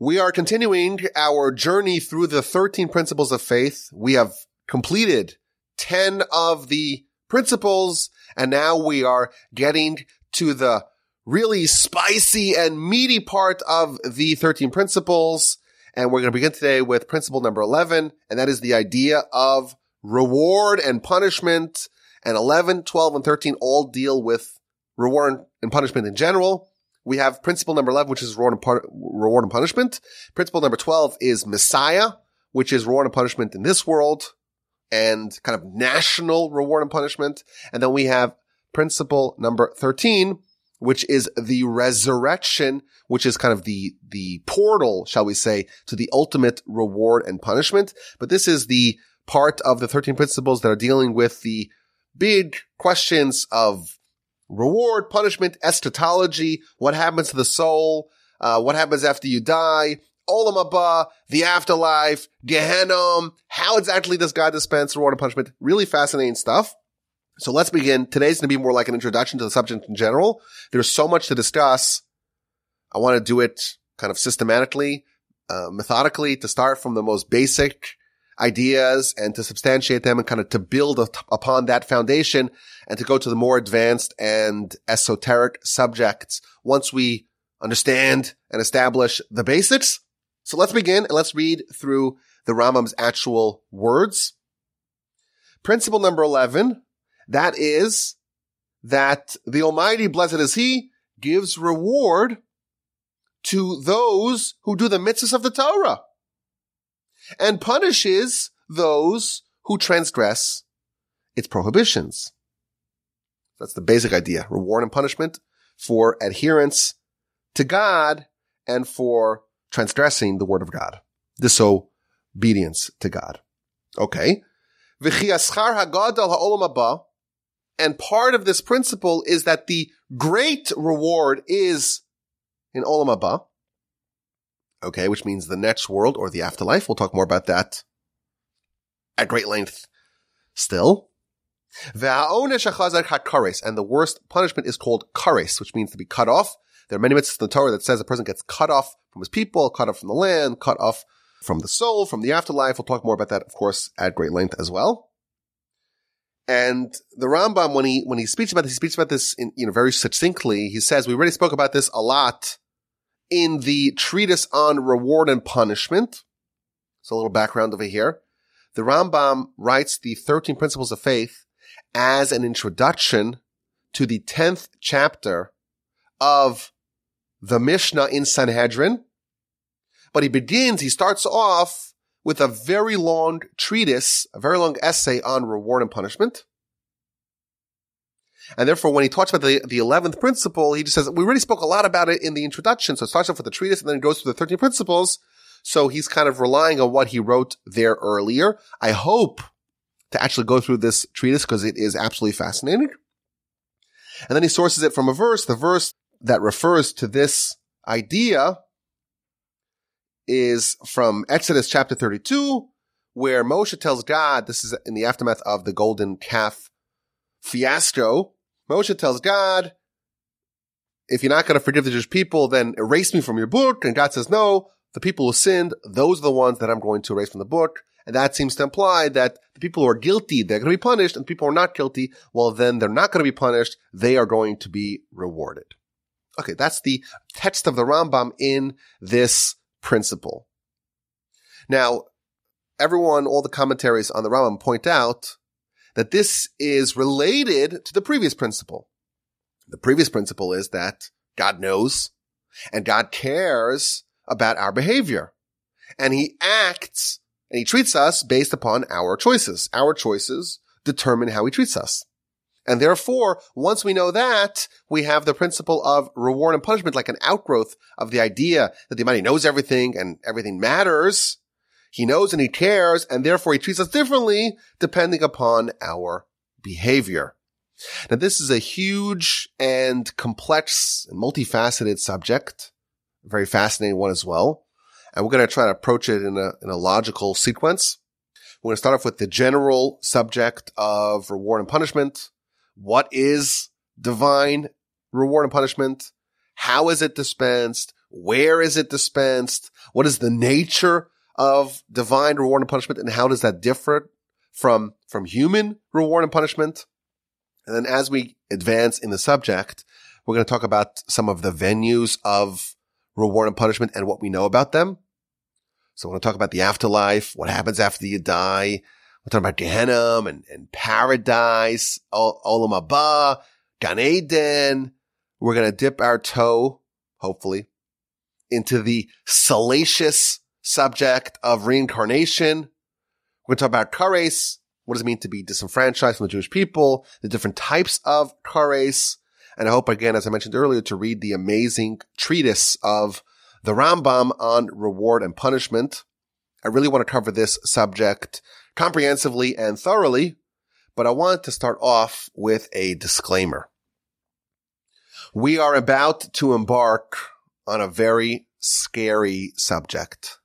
We are continuing our journey through the 13 principles of faith. We have completed 10 of the principles and now we are getting to the really spicy and meaty part of the 13 principles. And we're going to begin today with principle number 11. And that is the idea of reward and punishment. And 11, 12, and 13 all deal with reward and punishment in general. We have principle number 11, which is reward and, pun- reward and punishment. Principle number 12 is Messiah, which is reward and punishment in this world and kind of national reward and punishment. And then we have principle number 13, which is the resurrection, which is kind of the, the portal, shall we say, to the ultimate reward and punishment. But this is the part of the 13 principles that are dealing with the big questions of reward, punishment, eschatology, what happens to the soul, uh, what happens after you die, Olam Haba, the afterlife, Gehenna, how exactly does God dispense reward and punishment? Really fascinating stuff. So let's begin. Today's going to be more like an introduction to the subject in general. There's so much to discuss. I want to do it kind of systematically, uh, methodically to start from the most basic ideas and to substantiate them and kind of to build upon that foundation and to go to the more advanced and esoteric subjects once we understand and establish the basics. So let's begin and let's read through the Rambam's actual words. Principle number 11, that is that the Almighty, blessed is He, gives reward to those who do the mitzvahs of the Torah and punishes those who transgress its prohibitions. That's the basic idea. Reward and punishment for adherence to God and for transgressing the word of God. Disobedience to God. Okay. And part of this principle is that the great reward is in Olam Haba. Okay, which means the next world or the afterlife. We'll talk more about that at great length still. And the worst punishment is called kares, which means to be cut off. There are many mitzvahs in the Torah that says a person gets cut off from his people, cut off from the land, cut off from the soul, from the afterlife. We'll talk more about that, of course, at great length as well. And the Rambam, when he, when he speaks about this, he speaks about this in, you know, very succinctly. He says, we already spoke about this a lot in the treatise on reward and punishment. So a little background over here. The Rambam writes the 13 principles of faith as an introduction to the 10th chapter of the Mishnah in Sanhedrin. But he begins, he starts off with a very long treatise, a very long essay on reward and punishment. And therefore, when he talks about the, the 11th principle, he just says, we already spoke a lot about it in the introduction. So it starts off with the treatise and then it goes through the 13 principles. So he's kind of relying on what he wrote there earlier. I hope to actually go through this treatise because it is absolutely fascinating. And then he sources it from a verse. The verse that refers to this idea is from Exodus chapter 32, where Moshe tells God, this is in the aftermath of the golden calf fiasco. Moshe tells God, if you're not going to forgive the Jewish people, then erase me from your book. And God says, no, the people who sinned, those are the ones that I'm going to erase from the book. And that seems to imply that the people who are guilty, they're going to be punished, and people who are not guilty, well, then they're not going to be punished. They are going to be rewarded. Okay, that's the text of the Rambam in this principle. Now, everyone, all the commentaries on the Rambam point out that this is related to the previous principle. The previous principle is that God knows and God cares about our behavior and he acts and he treats us based upon our choices. Our choices determine how he treats us. And therefore, once we know that, we have the principle of reward and punishment like an outgrowth of the idea that the Almighty knows everything and everything matters. He knows and he cares, and therefore he treats us differently depending upon our behavior. Now, this is a huge and complex and multifaceted subject, a very fascinating one as well. And we're going to try to approach it in a, in a logical sequence. We're going to start off with the general subject of reward and punishment. What is divine reward and punishment? How is it dispensed? Where is it dispensed? What is the nature of divine reward and punishment? And how does that differ from, from human reward and punishment? And then as we advance in the subject, we're going to talk about some of the venues of reward and punishment and what we know about them. So we're going to talk about the afterlife, what happens after you die. We're talking about Gehenna and, and paradise, Olam Haba, Gan Eden. We're going to dip our toe, hopefully, into the salacious subject of reincarnation. We're going to talk about kares. What does it mean to be disenfranchised from the Jewish people? The different types of kares. And I hope again, as I mentioned earlier, to read the amazing treatise of the Rambam on reward and punishment. I really want to cover this subject comprehensively and thoroughly, but I want to start off with a disclaimer. We are about to embark on a very scary subject.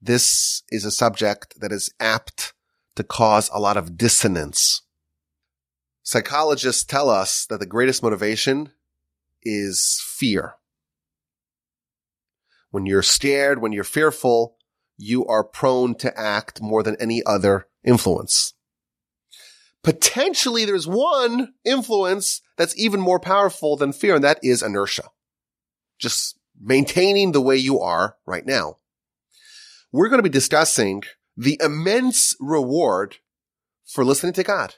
This is a subject that is apt to cause a lot of dissonance. Psychologists tell us that the greatest motivation is fear. When you're scared, when you're fearful, you are prone to act more than any other influence. Potentially there's one influence that's even more powerful than fear, and that is inertia. Just maintaining the way you are right now. We're going to be discussing the immense reward for listening to God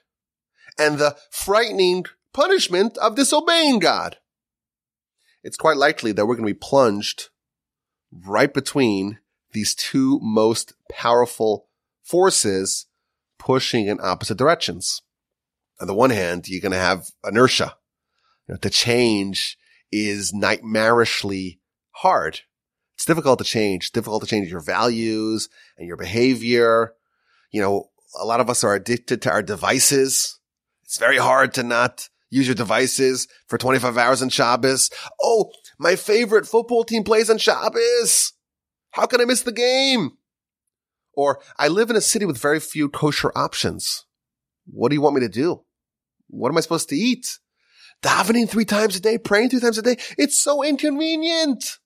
and the frightening punishment of disobeying God. It's quite likely that we're going to be plunged right between these two most powerful forces pushing in opposite directions. On the one hand, you're going to have inertia. You know, to change is nightmarishly hard. It's difficult to change, difficult to change your values and your behavior. You know, a lot of us are addicted to our devices. It's very hard to not use your devices for 25 hours on Shabbos. Oh, my favorite football team plays on Shabbos. How can I miss the game? Or I live in a city with very few kosher options. What do you want me to do? What am I supposed to eat? Davening three times a day, praying three times a day. It's so inconvenient.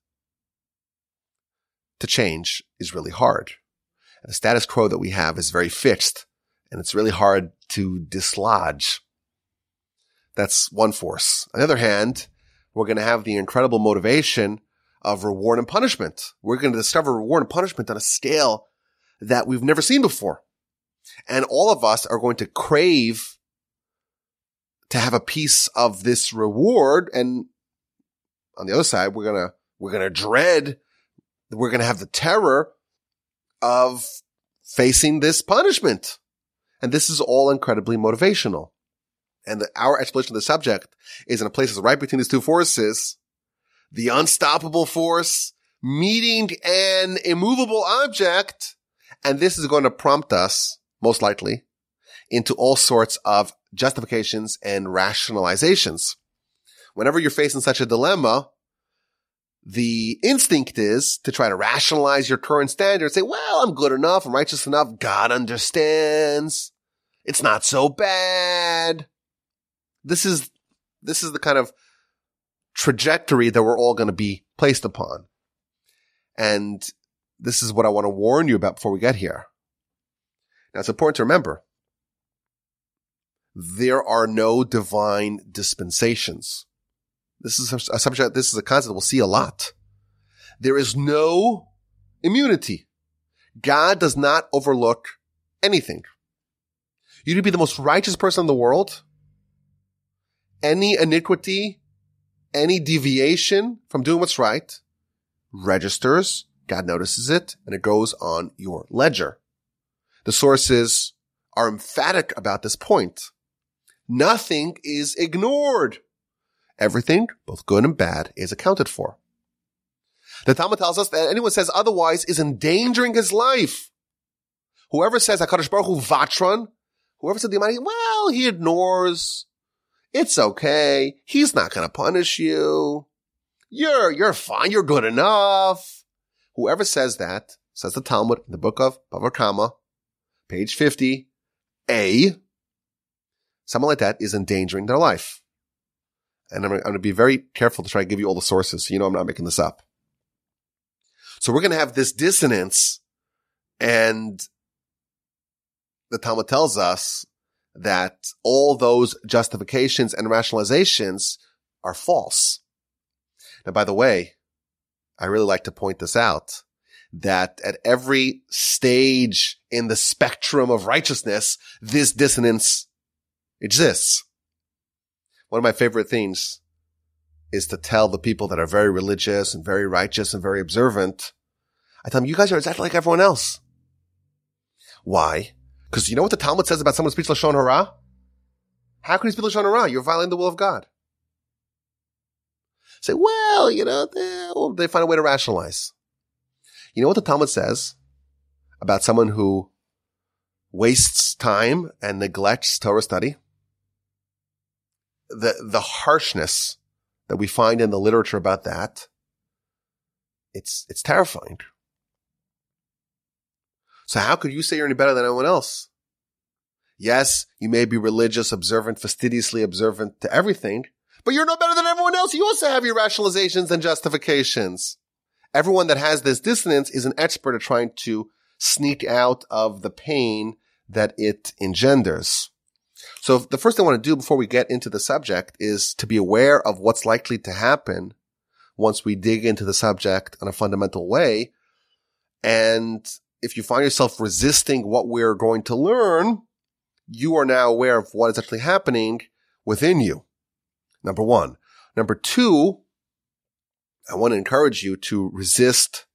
To change is really hard. And the status quo that we have is very fixed and it's really hard to dislodge. That's one force. On the other hand, we're going to have the incredible motivation of reward and punishment. We're going to discover reward and punishment on a scale that we've never seen before. And all of us are going to crave to have a piece of this reward. And on the other side, we're going to, we're going to dread, we're going to have the terror of facing this punishment. And this is all incredibly motivational. And the, our exploration of the subject is in a place that's right between these two forces the unstoppable force meeting an immovable object. And this is going to prompt us, most likely, into all sorts of justifications and rationalizations. Whenever you're facing such a dilemma, the instinct is to try to rationalize your current standard and say, well, I'm good enough. I'm righteous enough. God understands. It's not so bad. This is, this is the kind of trajectory that we're all going to be placed upon. And this is what I want to warn you about before we get here. Now it's important to remember there are no divine dispensations. This is a subject, this is a concept we'll see a lot. There is no immunity. God does not overlook anything. You to be the most righteous person in the world. Any iniquity any deviation from doing what's right registers, God notices it, and it goes on your ledger. The sources are emphatic about this point. Nothing is ignored. Everything, both good and bad, is accounted for. The Talmud tells us that anyone says otherwise is endangering his life. Whoever says HaKadosh Baruch Hu Vatron, whoever said the Almighty, well, he ignores it's okay. He's not going to punish you. You're, you're fine. You're good enough. Whoever says that, says the Talmud in the book of Bava Kama, page 50, A, someone like that is endangering their life. And I'm, I'm going to be very careful to try to give you all the sources so you know I'm not making this up. So we're going to have this dissonance and the Talmud tells us that all those justifications and rationalizations are false. Now, by the way, I really like to point this out that at every stage in the spectrum of righteousness, this dissonance exists. One of my favorite things is to tell the people that are very religious and very righteous and very observant. I tell them, you guys are exactly like everyone else. Why? Because you know what the Talmud says about someone who speaks Lashon Hara? How can he speak Lashon Hara? You're violating the will of God. Say, well, you know, they, well, they find a way to rationalize. You know what the Talmud says about someone who wastes time and neglects Torah study? The, the harshness that we find in the literature about that, it's, it's terrifying. So how could you say you're any better than anyone else? Yes, you may be religious, observant, fastidiously observant to everything, but you're no better than everyone else. You also have your rationalizations and justifications. Everyone that has this dissonance is an expert at trying to sneak out of the pain that it engenders. So the first thing I want to do before we get into the subject is to be aware of what's likely to happen once we dig into the subject in a fundamental way. And if you find yourself resisting what we're going to learn, you are now aware of what is actually happening within you. Number one. Number two, I want to encourage you to resist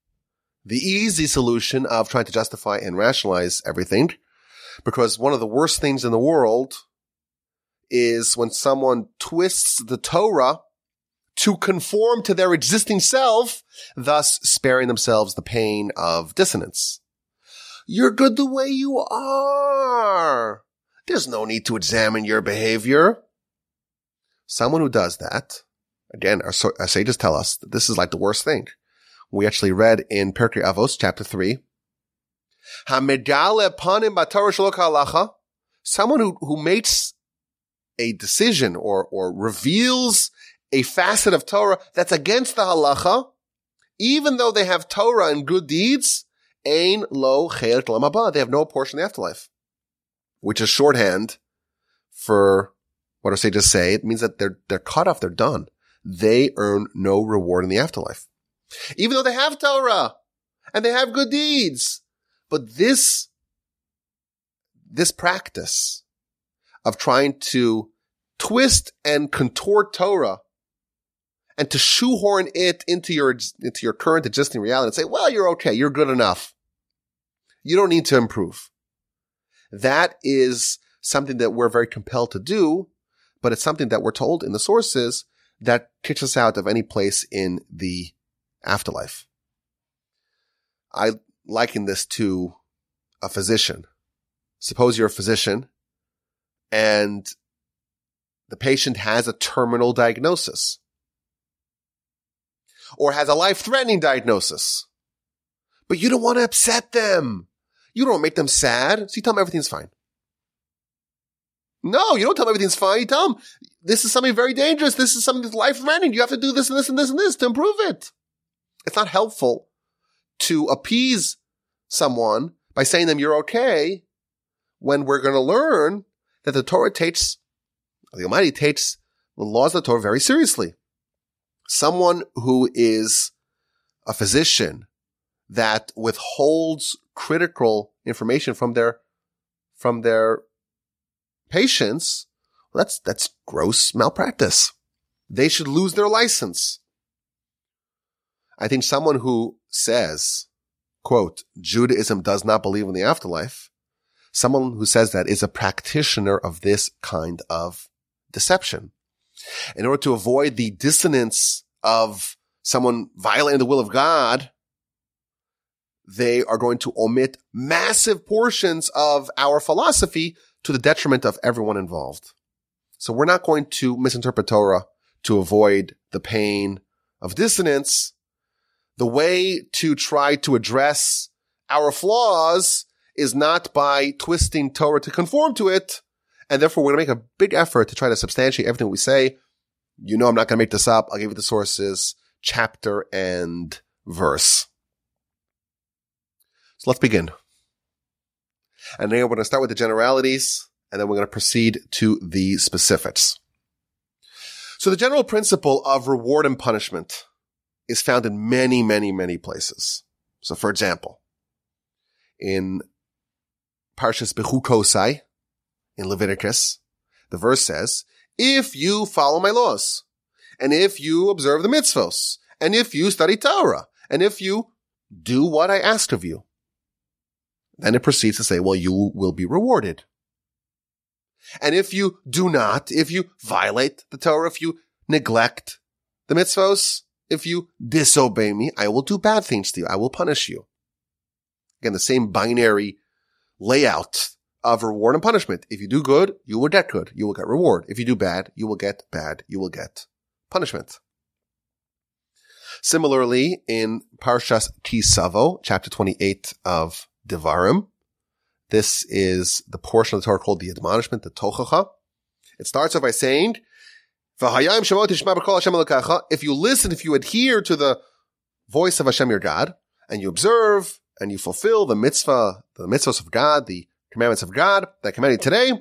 the easy solution of trying to justify and rationalize everything. Because one of the worst things in the world is when someone twists the Torah to conform to their existing self, thus sparing themselves the pain of dissonance. You're good the way you are. There's no need to examine your behavior. Someone who does that, again, our, sages tell us that this is like the worst thing. We actually read in Pirkei Avos, chapter 3, Someone who, who makes a decision or, or reveals a facet of Torah that's against the halacha, even though they have Torah and good deeds, ein lo They have no portion in the afterlife, which is shorthand for what our sages say. It means that they're, they're cut off. They're done. They earn no reward in the afterlife, even though they have Torah and they have good deeds. But this, this practice of trying to twist and contort Torah and to shoehorn it into your, into your current existing reality and say, well, you're okay. You're good enough. You don't need to improve. That is something that we're very compelled to do, but it's something that we're told in the sources that kicks us out of any place in the afterlife. I liken this to a physician. Suppose you're a physician and the patient has a terminal diagnosis or has a life threatening diagnosis, but you don't want to upset them. You don't make them sad. So you tell them everything's fine. No, you don't tell them everything's fine. You tell them this is something very dangerous. This is something that's life threatening. You have to do this and this and this and this to improve it. It's not helpful to appease someone by saying them you're okay when we're going to learn that the Torah takes the Almighty takes the laws of the Torah very seriously. Someone who is a physician that withholds critical information from their, from their patients, well, that's, that's gross malpractice. They should lose their license. I think someone who says, quote, Judaism does not believe in the afterlife, someone who says that is a practitioner of this kind of deception. In order to avoid the dissonance of someone violating the will of God, they are going to omit massive portions of our philosophy to the detriment of everyone involved. So we're not going to misinterpret Torah to avoid the pain of dissonance. The way to try to address our flaws is not by twisting Torah to conform to it, and therefore, we're going to make a big effort to try to substantiate everything we say. You know, I'm not going to make this up. I'll give you the sources, chapter and verse. So let's begin. And then we're going to start with the generalities and then we're going to proceed to the specifics. So the general principle of reward and punishment is found in many, many, many places. So for example, in Parshas Bechukosai, in Leviticus, the verse says, if you follow my laws, and if you observe the mitzvos, and if you study Torah, and if you do what I asked of you, then it proceeds to say, well, you will be rewarded. And if you do not, if you violate the Torah, if you neglect the mitzvos, if you disobey me, I will do bad things to you. I will punish you. Again, the same binary layout of reward and punishment. If you do good, you will get good. You will get reward. If you do bad, you will get bad. You will get punishment. Similarly, in Parshas Kisavo, chapter 28 of Devarim, this is the portion of the Torah called the admonishment, the Tochacha. It starts off by saying, if you listen, if you adhere to the voice of Hashem your God, and you observe and you fulfill the mitzvah, the mitzvahs of God, the commandments of God that commanded today,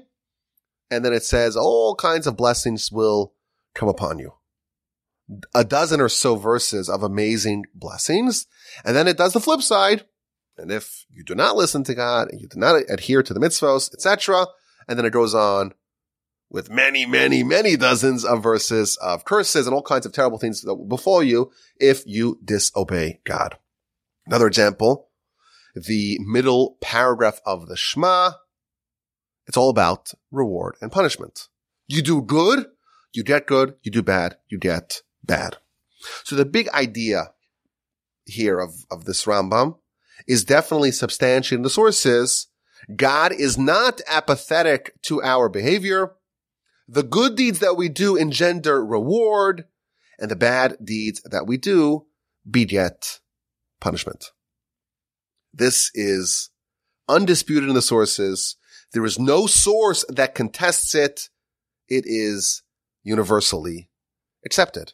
and then it says all kinds of blessings will come upon you. A dozen or so verses of amazing blessings. And then it does the flip side. And if you do not listen to God and you do not adhere to the mitzvahs, etc., and then it goes on with many, many, many dozens of verses of curses and all kinds of terrible things that will befall you if you disobey God. Another example, the middle paragraph of the Shema. It's all about reward and punishment. You do good, you get good. You do bad, you get bad. So the big idea here of, of this Rambam is definitely substantiated in the sources. God is not apathetic to our behavior. The good deeds that we do engender reward, and the bad deeds that we do beget punishment. This is undisputed in the sources. There is no source that contests it. It is universally accepted.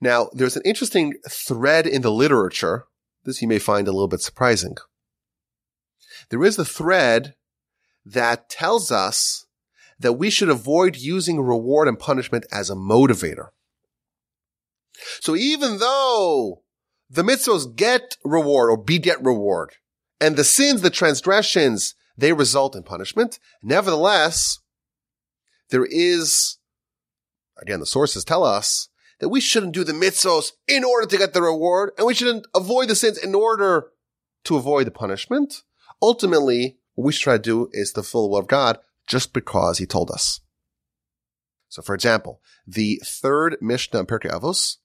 Now, there's an interesting thread in the literature. This you may find a little bit surprising. There is a thread that tells us that we should avoid using reward and punishment as a motivator. So even though the mitzvahs get reward or beget reward, and the sins, the transgressions, they result in punishment, nevertheless, there is, again, the sources tell us that we shouldn't do the mitzvahs in order to get the reward, and we shouldn't avoid the sins in order to avoid the punishment. Ultimately, what we should try to do is the full will of God just because he told us. So for example, the third Mishnah in Pirkei Avos,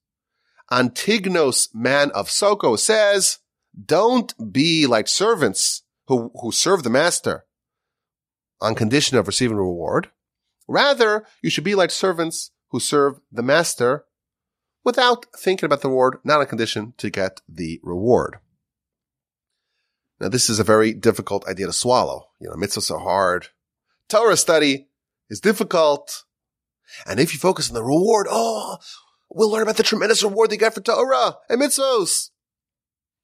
Antignos, man of Soko, says, don't be like servants who, who serve the master on condition of receiving reward. Rather, you should be like servants who serve the master without thinking about the reward, not on condition to get the reward. Now, this is a very difficult idea to swallow. You know, mitzvahs are hard. Torah study is difficult. And if you focus on the reward, oh, we'll learn about the tremendous reward they get for Torah and mitzvahs.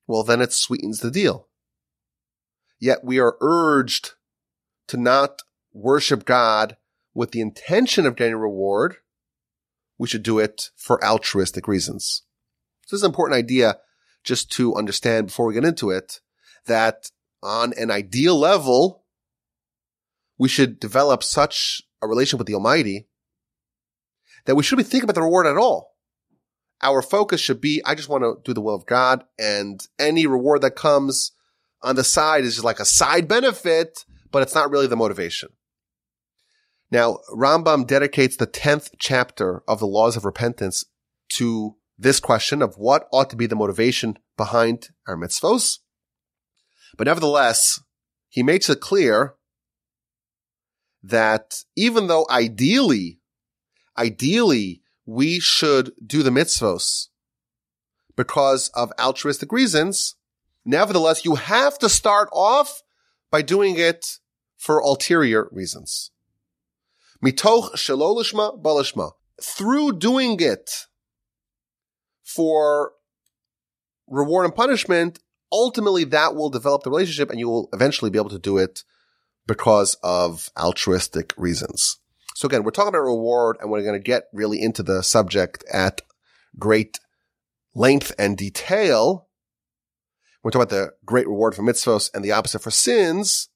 Well, then it sweetens the deal. Yet we are urged to not worship God with the intention of getting a reward. We should do it for altruistic reasons. So this is an important idea just to understand before we get into it that on an ideal level, we should develop such a relation with the Almighty that we shouldn't be thinking about the reward at all. Our focus should be, I just want to do the will of God and any reward that comes on the side is just like a side benefit, but it's not really the motivation. Now, Rambam dedicates the 10th chapter of the laws of repentance to this question of what ought to be the motivation behind our mitzvos. But nevertheless, he makes it clear that even though ideally, ideally we should do the mitzvos because of altruistic reasons, nevertheless, you have to start off by doing it for ulterior reasons. Mitoch shalolishma balishma. Through doing it for reward and punishment, ultimately that will develop the relationship and you will eventually be able to do it because of altruistic reasons. So again, we're talking about reward and we're going to get really into the subject at great length and detail. We're talking about the great reward for mitzvahs and the opposite for sins.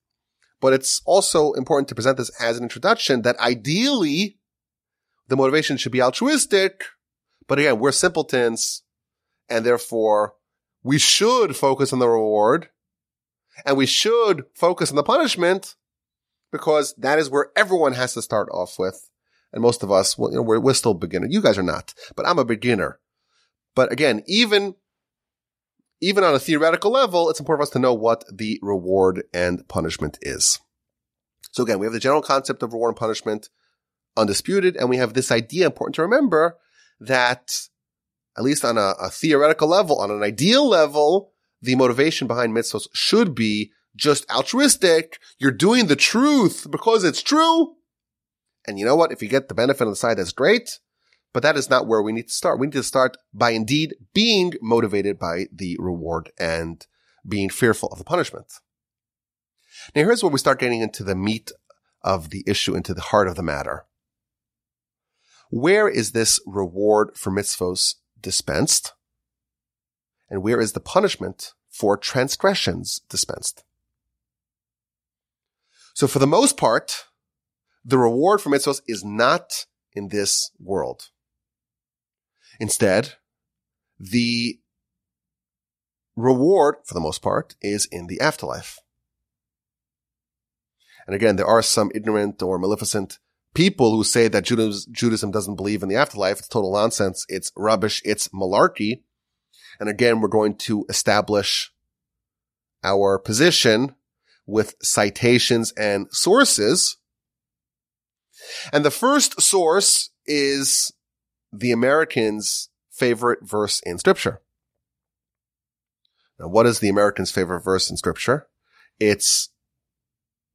But it's also important to present this as an introduction that ideally the motivation should be altruistic. But again, we're simpletons and therefore we should focus on the reward and we should focus on the punishment because that is where everyone has to start off with. And most of us, well, you know, we're, we're still beginner. You guys are not, but I'm a beginner. But again, even, even on a theoretical level, it's important for us to know what the reward and punishment is. So again, we have the general concept of reward and punishment undisputed. And we have this idea important to remember that at least on a, a theoretical level, on an ideal level, the motivation behind mitzvahs should be just altruistic. You're doing the truth because it's true. And you know what? If you get the benefit on the side, that's great. But that is not where we need to start. We need to start by indeed being motivated by the reward and being fearful of the punishment. Now here's where we start getting into the meat of the issue, into the heart of the matter. Where is this reward for mitzvos dispensed? And where is the punishment for transgressions dispensed? So for the most part, the reward for mitzvahs is not in this world. Instead, the reward, for the most part, is in the afterlife. And again, there are some ignorant or maleficent people who say that Judaism doesn't believe in the afterlife. It's total nonsense. It's rubbish. It's malarkey. And again, we're going to establish our position with citations and sources. And the first source is the Americans' favorite verse in scripture. Now, what is the Americans' favorite verse in scripture? It's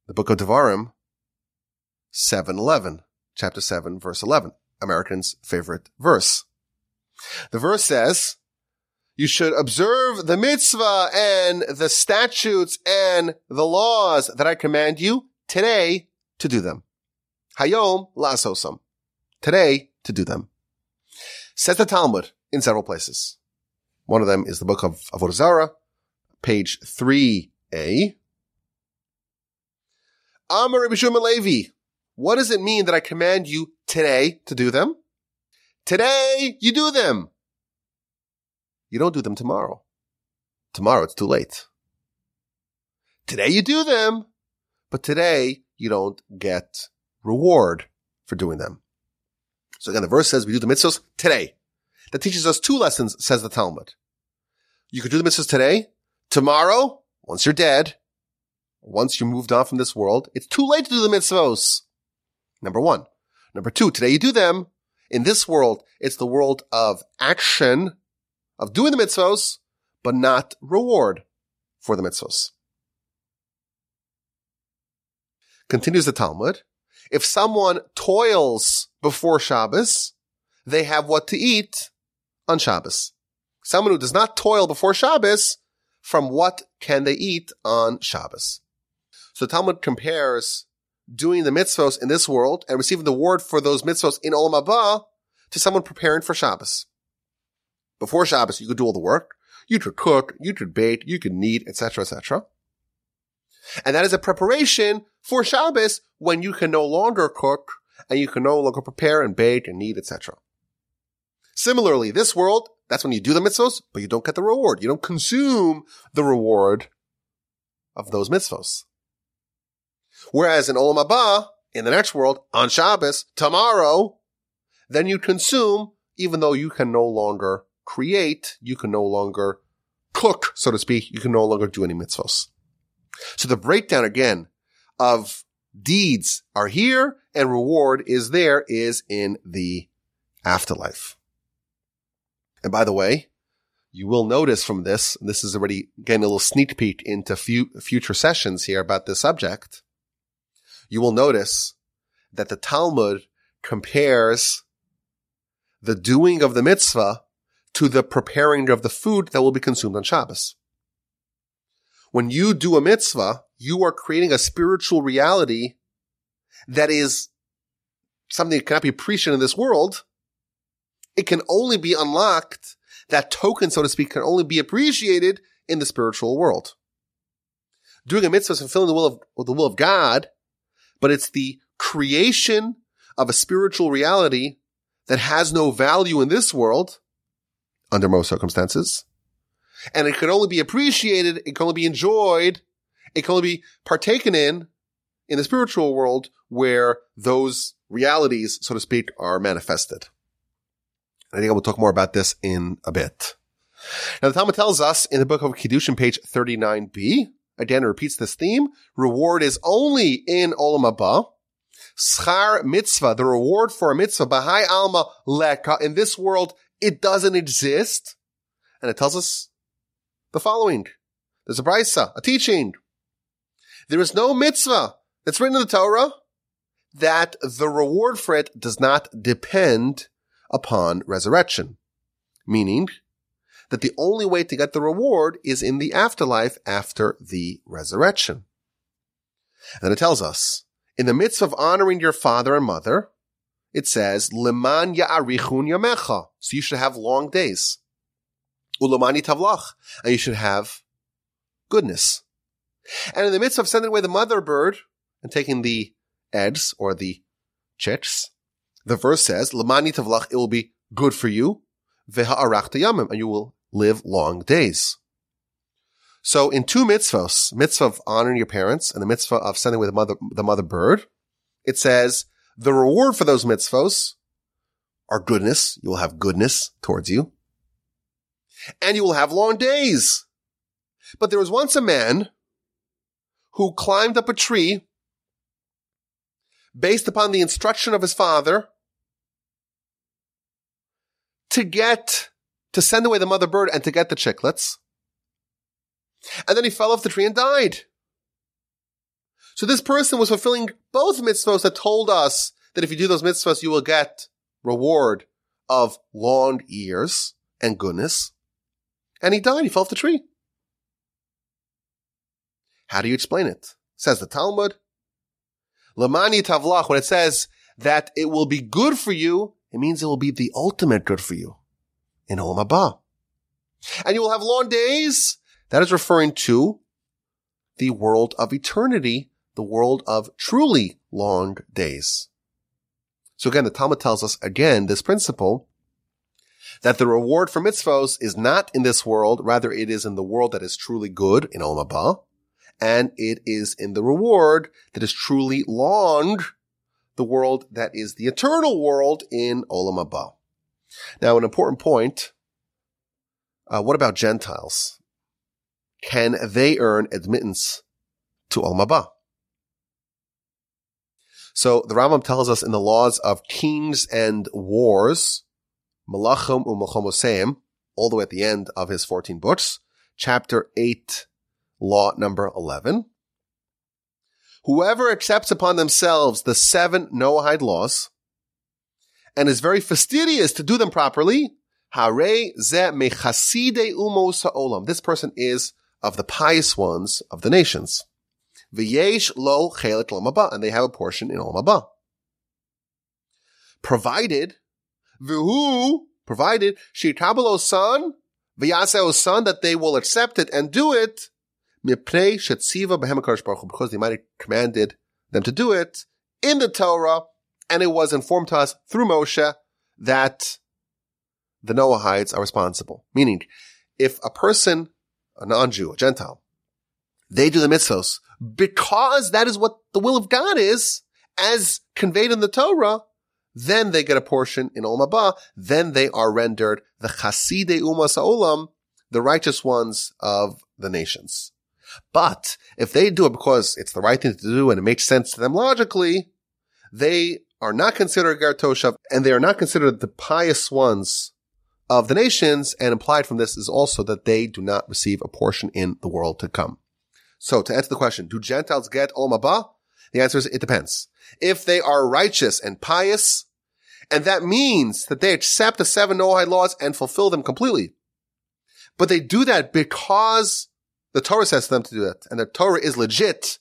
the book of Devarim, 711, chapter 7, verse 11, Americans' favorite verse. The verse says, you should observe the mitzvah and the statutes and the laws that I command you today to do them. Hayom lasosam. Today to do them. Says the Talmud in several places. One of them is the book of Avodah Zarah, page 3a. Amar Rabbi Levi, what does it mean that I command you today to do them? Today you do them. You don't do them tomorrow. Tomorrow it's too late. Today you do them, but today you don't get reward for doing them. So again, the verse says we do the mitzvahs today. That teaches us two lessons, says the Talmud. You could do the mitzvahs today, tomorrow, once you're dead, once you moved on from this world, it's too late to do the mitzvahs. Number one. Number two, today you do them. In this world, it's the world of action, of doing the mitzvos, but not reward for the mitzvos. Continues the Talmud. If someone toils before Shabbos, they have what to eat on Shabbos. Someone who does not toil before Shabbos, from what can they eat on Shabbos? So Talmud compares doing the mitzvos in this world and receiving the reward for those mitzvos in Olam Haba to someone preparing for Shabbos. Before Shabbos, you could do all the work. You could cook, you could bake, you could knead, etc., etc. And that is a preparation for Shabbos when you can no longer cook and you can no longer prepare and bake and knead, etc. Similarly, this world, that's when you do the mitzvos, but you don't get the reward. You don't consume the reward of those mitzvos. Whereas in Olam Haba, in the next world, on Shabbos, tomorrow, then you consume, even though you can no longer create, you can no longer cook, so to speak, you can no longer do any mitzvos. So the breakdown again of deeds are here and reward is there is in the afterlife. And by the way, you will notice from this, this is already getting a little sneak peek into future sessions here about this subject you will notice that the Talmud compares the doing of the mitzvah to the preparing of the food that will be consumed on Shabbos. when you do a mitzvah, you are creating a spiritual reality that is something that cannot be appreciated in this world. It can only be unlocked. That token, so to speak, can only be appreciated in the spiritual world. Doing a mitzvah is fulfilling the will of the will of God, but it's the creation of a spiritual reality that has no value in this world under most circumstances. And it can only be appreciated, it can only be enjoyed, it can only be partaken in in the spiritual world where those realities, so to speak, are manifested. I think I will talk more about this in a bit. Now the Talmud tells us in the book of Kiddushin, page 39b, again it repeats this theme, reward is only in Olam Haba. Schar mitzvah, the reward for a mitzvah, Bahai Alma Leka, in this world, it doesn't exist. And it tells us the following. There's a brisa, a teaching. There is no mitzvah that's written in the Torah that the reward for it does not depend upon resurrection. Meaning that the only way to get the reward is in the afterlife after the resurrection. And it tells us, in the midst of honoring your father and mother, it says, Leman ya'arichun yamecha. So you should have long days. Ulamani tavlach. And you should have goodness. And in the midst of sending away the mother bird and taking the eggs or the chicks, the verse says, Lamani tavlach, it will be good for you. Veha'arachta yamim, and you will live long days. So in two mitzvahs, mitzvah of honoring your parents and the mitzvah of sending away the mother, the mother bird, it says the reward for those mitzvahs are goodness. You will have goodness towards you. And you will have long days. But there was once a man who climbed up a tree based upon the instruction of his father to get, to send away the mother bird and to get the chicklets. And then he fell off the tree and died. So this person was fulfilling both mitzvahs that told us that if you do those mitzvahs, you will get reward of long years and goodness. And he died. He fell off the tree. How do you explain it? Says the Talmud. Lamani tavlach, when it says that it will be good for you, it means it will be the ultimate good for you in Olam Haba. And you will have long days. That is referring to the world of eternity, the world of truly long days. So again, the Talmud tells us again this principle that the reward for mitzvos is not in this world, rather it is in the world that is truly good in Olam Haba, and it is in the reward that is truly long, the world that is the eternal world in Olam Haba. Now, an important point. Uh, what about Gentiles? Can they earn admittance to Olam Haba? So the Rambam tells us in the laws of kings and wars, Malachim u'Melchomoseim, all the way at the end of his 14 books, chapter 8, law number 11. Whoever accepts upon themselves the seven Noahide laws and is very fastidious to do them properly, Hare ze mechaside umos ha'olam. This person is of the pious ones of the nations. V'yesh lo chelik lamaba, and they have a portion in olam Provided, v'hu, provided, shitabalo son, v'yaseo son, that they will accept it and do it, mipnei shetziva b'hem baruch because they might have commanded them to do it in the Torah, and it was informed to us through Moshe that the Noahides are responsible. Meaning, if a person, a non-Jew, a Gentile, they do the mitzvos because that is what the will of God is, as conveyed in the Torah, then they get a portion in Olam Haba, then they are rendered the Chasidei Umas Olam, the righteous ones of the nations. But if they do it because it's the right thing to do and it makes sense to them logically, they are not considered Ger Toshav and they are not considered the pious ones of the nations. And implied from this is also that they do not receive a portion in the world to come. So to answer the question, do Gentiles get Olam Haba? The answer is it depends. If they are righteous and pious, and that means that they accept the seven Noahide laws and fulfill them completely, but they do that because the Torah says to them to do that, and the Torah is legit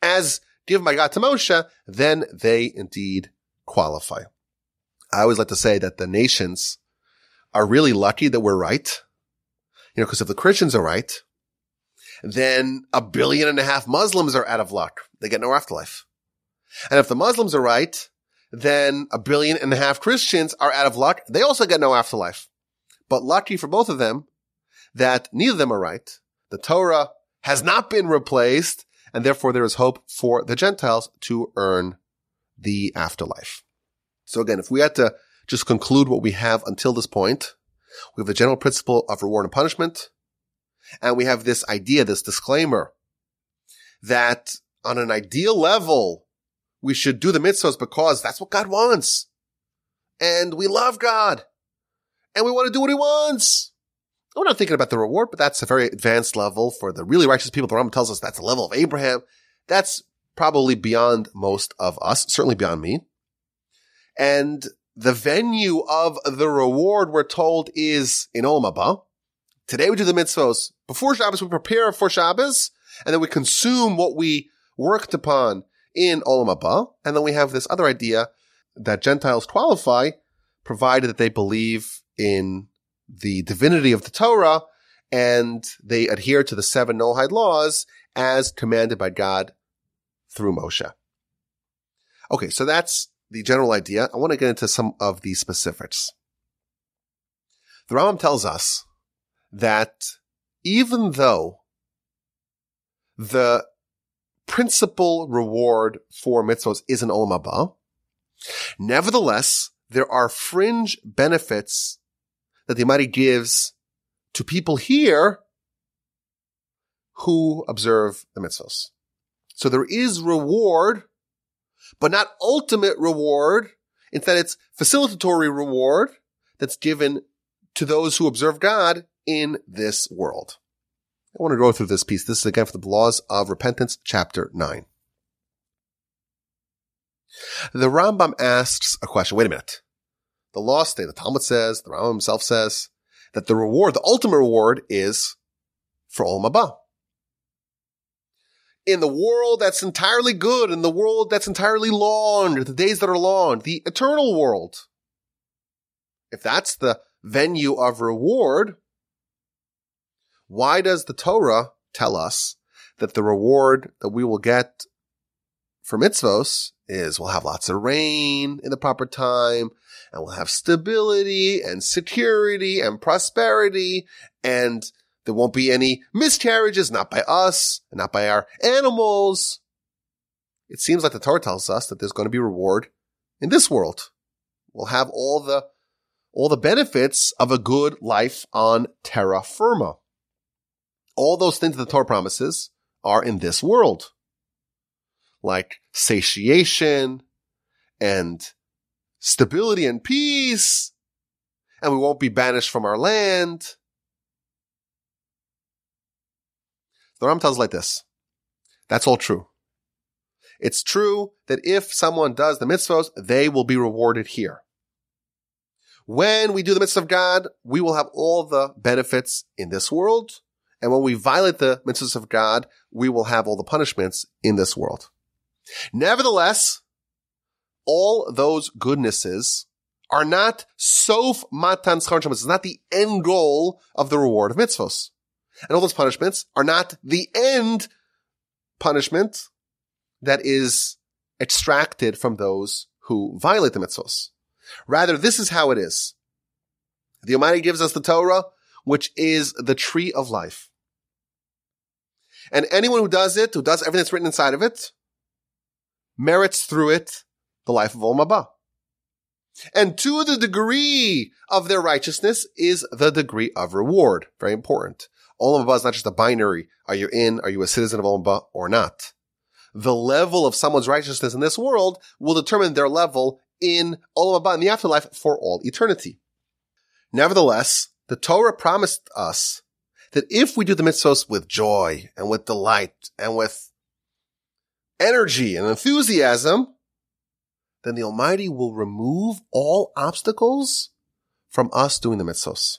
as given by God to Moshe, then they indeed qualify. I always like to say that the nations are really lucky that we're right. You know, because if the Christians are right, then a billion and a half Muslims are out of luck. They get no afterlife. And if the Muslims are right, then a billion and a half Christians are out of luck. They also get no afterlife. But lucky for both of them that neither of them are right. The Torah has not been replaced and therefore there is hope for the Gentiles to earn the afterlife. So again, if we had to just conclude what we have until this point, we have the general principle of reward and punishment, and we have this idea, this disclaimer, that on an ideal level, we should do the mitzvahs because that's what God wants. And we love God. And we want to do what he wants. We're not thinking about the reward, but that's a very advanced level for the really righteous people. The Rambam tells us that's the level of Abraham. That's probably beyond most of us, certainly beyond me. And the venue of the reward, we're told, is in Olam Haba. Today we do the mitzvos. Before Shabbos, we prepare for Shabbos, and then we consume what we worked upon in Olam Haba. And then we have this other idea that Gentiles qualify, provided that they believe in the divinity of the Torah and they adhere to the seven Noahide laws as commanded by God through Moshe. Okay, so that's the general idea. I want to get into some of the specifics. The Rambam tells us that even though the principal reward for mitzvahs is an olam haba, nevertheless, there are fringe benefits that the Almighty gives to people here who observe the mitzvahs. So there is reward, but not ultimate reward. Instead, it's facilitatory reward that's given to those who observe God in this world. I want to go through this piece. This is again for the laws of repentance, chapter nine. The Rambam asks a question. Wait a minute the law state, the Talmud says, the Rambam himself says, that the reward, the ultimate reward is for Olam Haba. In the world that's entirely good, in the world that's entirely long, the days that are long, the eternal world. If that's the venue of reward, why does the Torah tell us that the reward that we will get for mitzvos is we'll have lots of rain in the proper time and we'll have stability and security and prosperity and there won't be any miscarriages, not by us and not by our animals. It seems like the Torah tells us that there's going to be reward in this world. We'll have all the, all the benefits of a good life on terra firma. All those things that the Torah promises are in this world. Like satiation and stability and peace, and we won't be banished from our land. The Ram tells like this. That's all true. It's true that if someone does the mitzvahs, they will be rewarded here. When we do the mitzvah of God, we will have all the benefits in this world. And when we violate the mitzvahs of God, we will have all the punishments in this world. Nevertheless, all those goodnesses are not sof matan schar It's not the end goal of the reward of mitzvos. And all those punishments are not the end punishment that is extracted from those who violate the mitzvos. Rather, this is how it is. The Almighty gives us the Torah, which is the tree of life. And anyone who does it, who does everything that's written inside of it, merits through it the life of Olam Haba. And to the degree of their righteousness is the degree of reward. Very important. Olam Haba is not just a binary. Are you in? Are you a citizen of Olam or not? The level of someone's righteousness in this world will determine their level in Olam Haba in the afterlife for all eternity. Nevertheless, the Torah promised us that if we do the mitzvos with joy and with delight and with energy and enthusiasm, then the Almighty will remove all obstacles from us doing the mitzvos.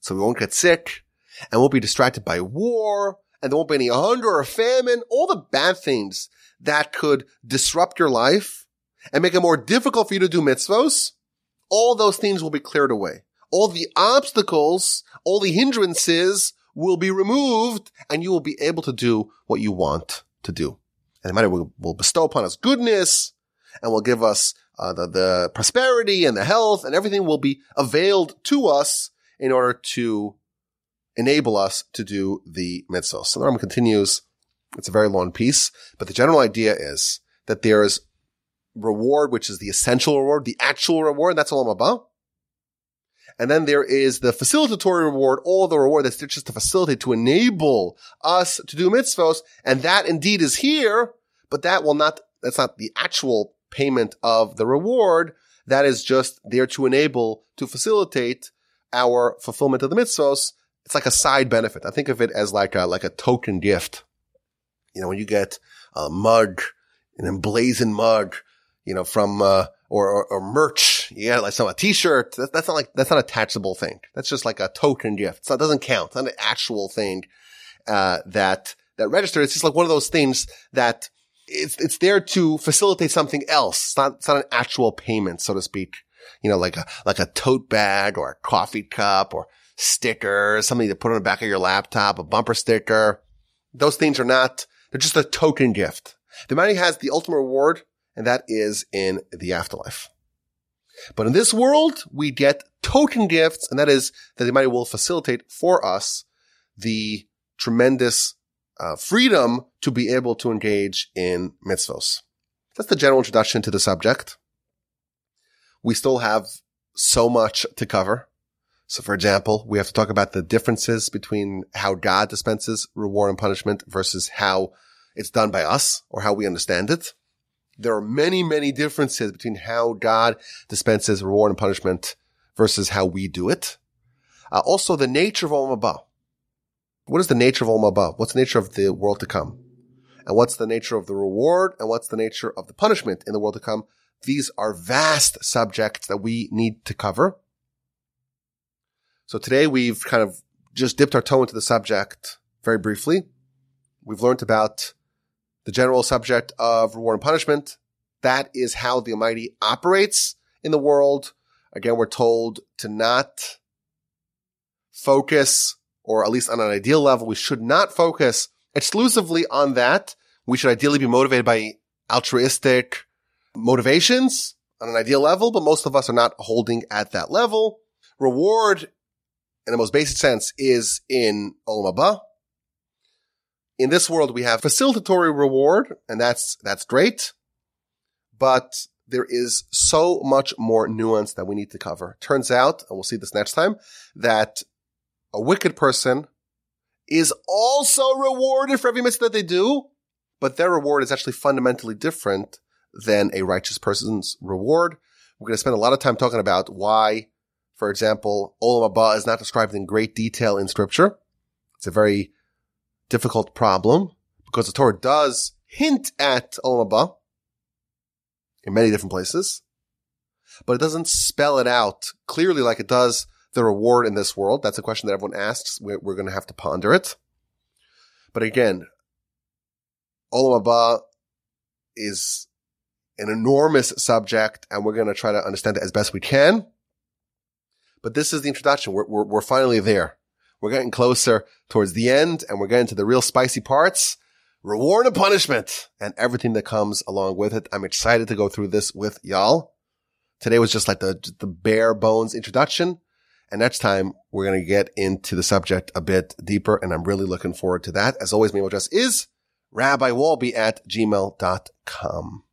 So we won't get sick and won't be distracted by war and there won't be any hunger or famine, all the bad things that could disrupt your life and make it more difficult for you to do mitzvos, all those things will be cleared away. All the obstacles, all the hindrances will be removed and you will be able to do what you want to do. And Almighty will, will bestow upon us goodness and will give us uh, the, the prosperity and the health and everything will be availed to us in order to enable us to do the mitzvah. So the Rambam continues. It's a very long piece, but the general idea is that there is reward, which is the essential reward, the actual reward. That's Olam Haba. And then there is the facilitatory reward, all the reward that's just to facilitate, to enable us to do mitzvahs. And that indeed is here, but that will not, that's not the actual payment of the reward. That is just there to enable, to facilitate our fulfillment of the mitzvahs. It's like a side benefit. I think of it as like a, like a token gift. You know, when you get a mug, an emblazoned mug, you know, from, uh, or, or, or, merch. Yeah, like some, a t-shirt. That, that's not like, that's not a taxable thing. That's just like a token gift. So it doesn't count. It's not an actual thing, uh, that, that registers. It's just like one of those things that it's, it's there to facilitate something else. It's not, it's not an actual payment, so to speak. You know, like a, like a tote bag or a coffee cup or sticker, something to put on the back of your laptop, a bumper sticker. Those things are not, they're just a token gift. The money has the ultimate reward, and that is in the afterlife. But in this world, we get token gifts, and that is that the money will facilitate for us the tremendous uh, freedom to be able to engage in mitzvos. That's the general introduction to the subject. We still have so much to cover. So for example, we have to talk about the differences between how God dispenses reward and punishment versus how it's done by us or how we understand it. There are many, many differences between how God dispenses reward and punishment versus how we do it. Uh, also the nature of Olam Haba. What is the nature of Olam Haba? What's the nature of the world to come? And what's the nature of the reward? And what's the nature of the punishment in the world to come? These are vast subjects that we need to cover. So today we've kind of just dipped our toe into the subject very briefly. We've learned about the general subject of reward and punishment. That is how the Almighty operates in the world. Again, we're told to not focus, or at least on an ideal level, we should not focus exclusively on that. We should ideally be motivated by altruistic motivations on an ideal level, but most of us are not holding at that level. Reward, in the most basic sense, is in Olam Haba, in this world, we have facilitatory reward, and that's, that's great. But there is so much more nuance that we need to cover. Turns out, and we'll see this next time, that a wicked person is also rewarded for every mitzvah that they do, but their reward is actually fundamentally different than a righteous person's reward. We're going to spend a lot of time talking about why, for example, Olam Haba is not described in great detail in scripture. It's a very difficult problem because the Torah does hint at Olam in many different places, but it doesn't spell it out clearly like it does the reward in this world. That's a question that everyone asks. We're, we're going to have to ponder it. But again, Olam Haba is an enormous subject and we're going to try to understand it as best we can. But this is the introduction. We're, we're, we're finally there. We're getting closer towards the end and we're getting to the real spicy parts. Reward and punishment and everything that comes along with it. I'm excited to go through this with y'all. Today was just like the, the bare bones introduction. And next time we're going to get into the subject a bit deeper. And I'm really looking forward to that. As always, my email address is rabbiwolbe at gmail.com.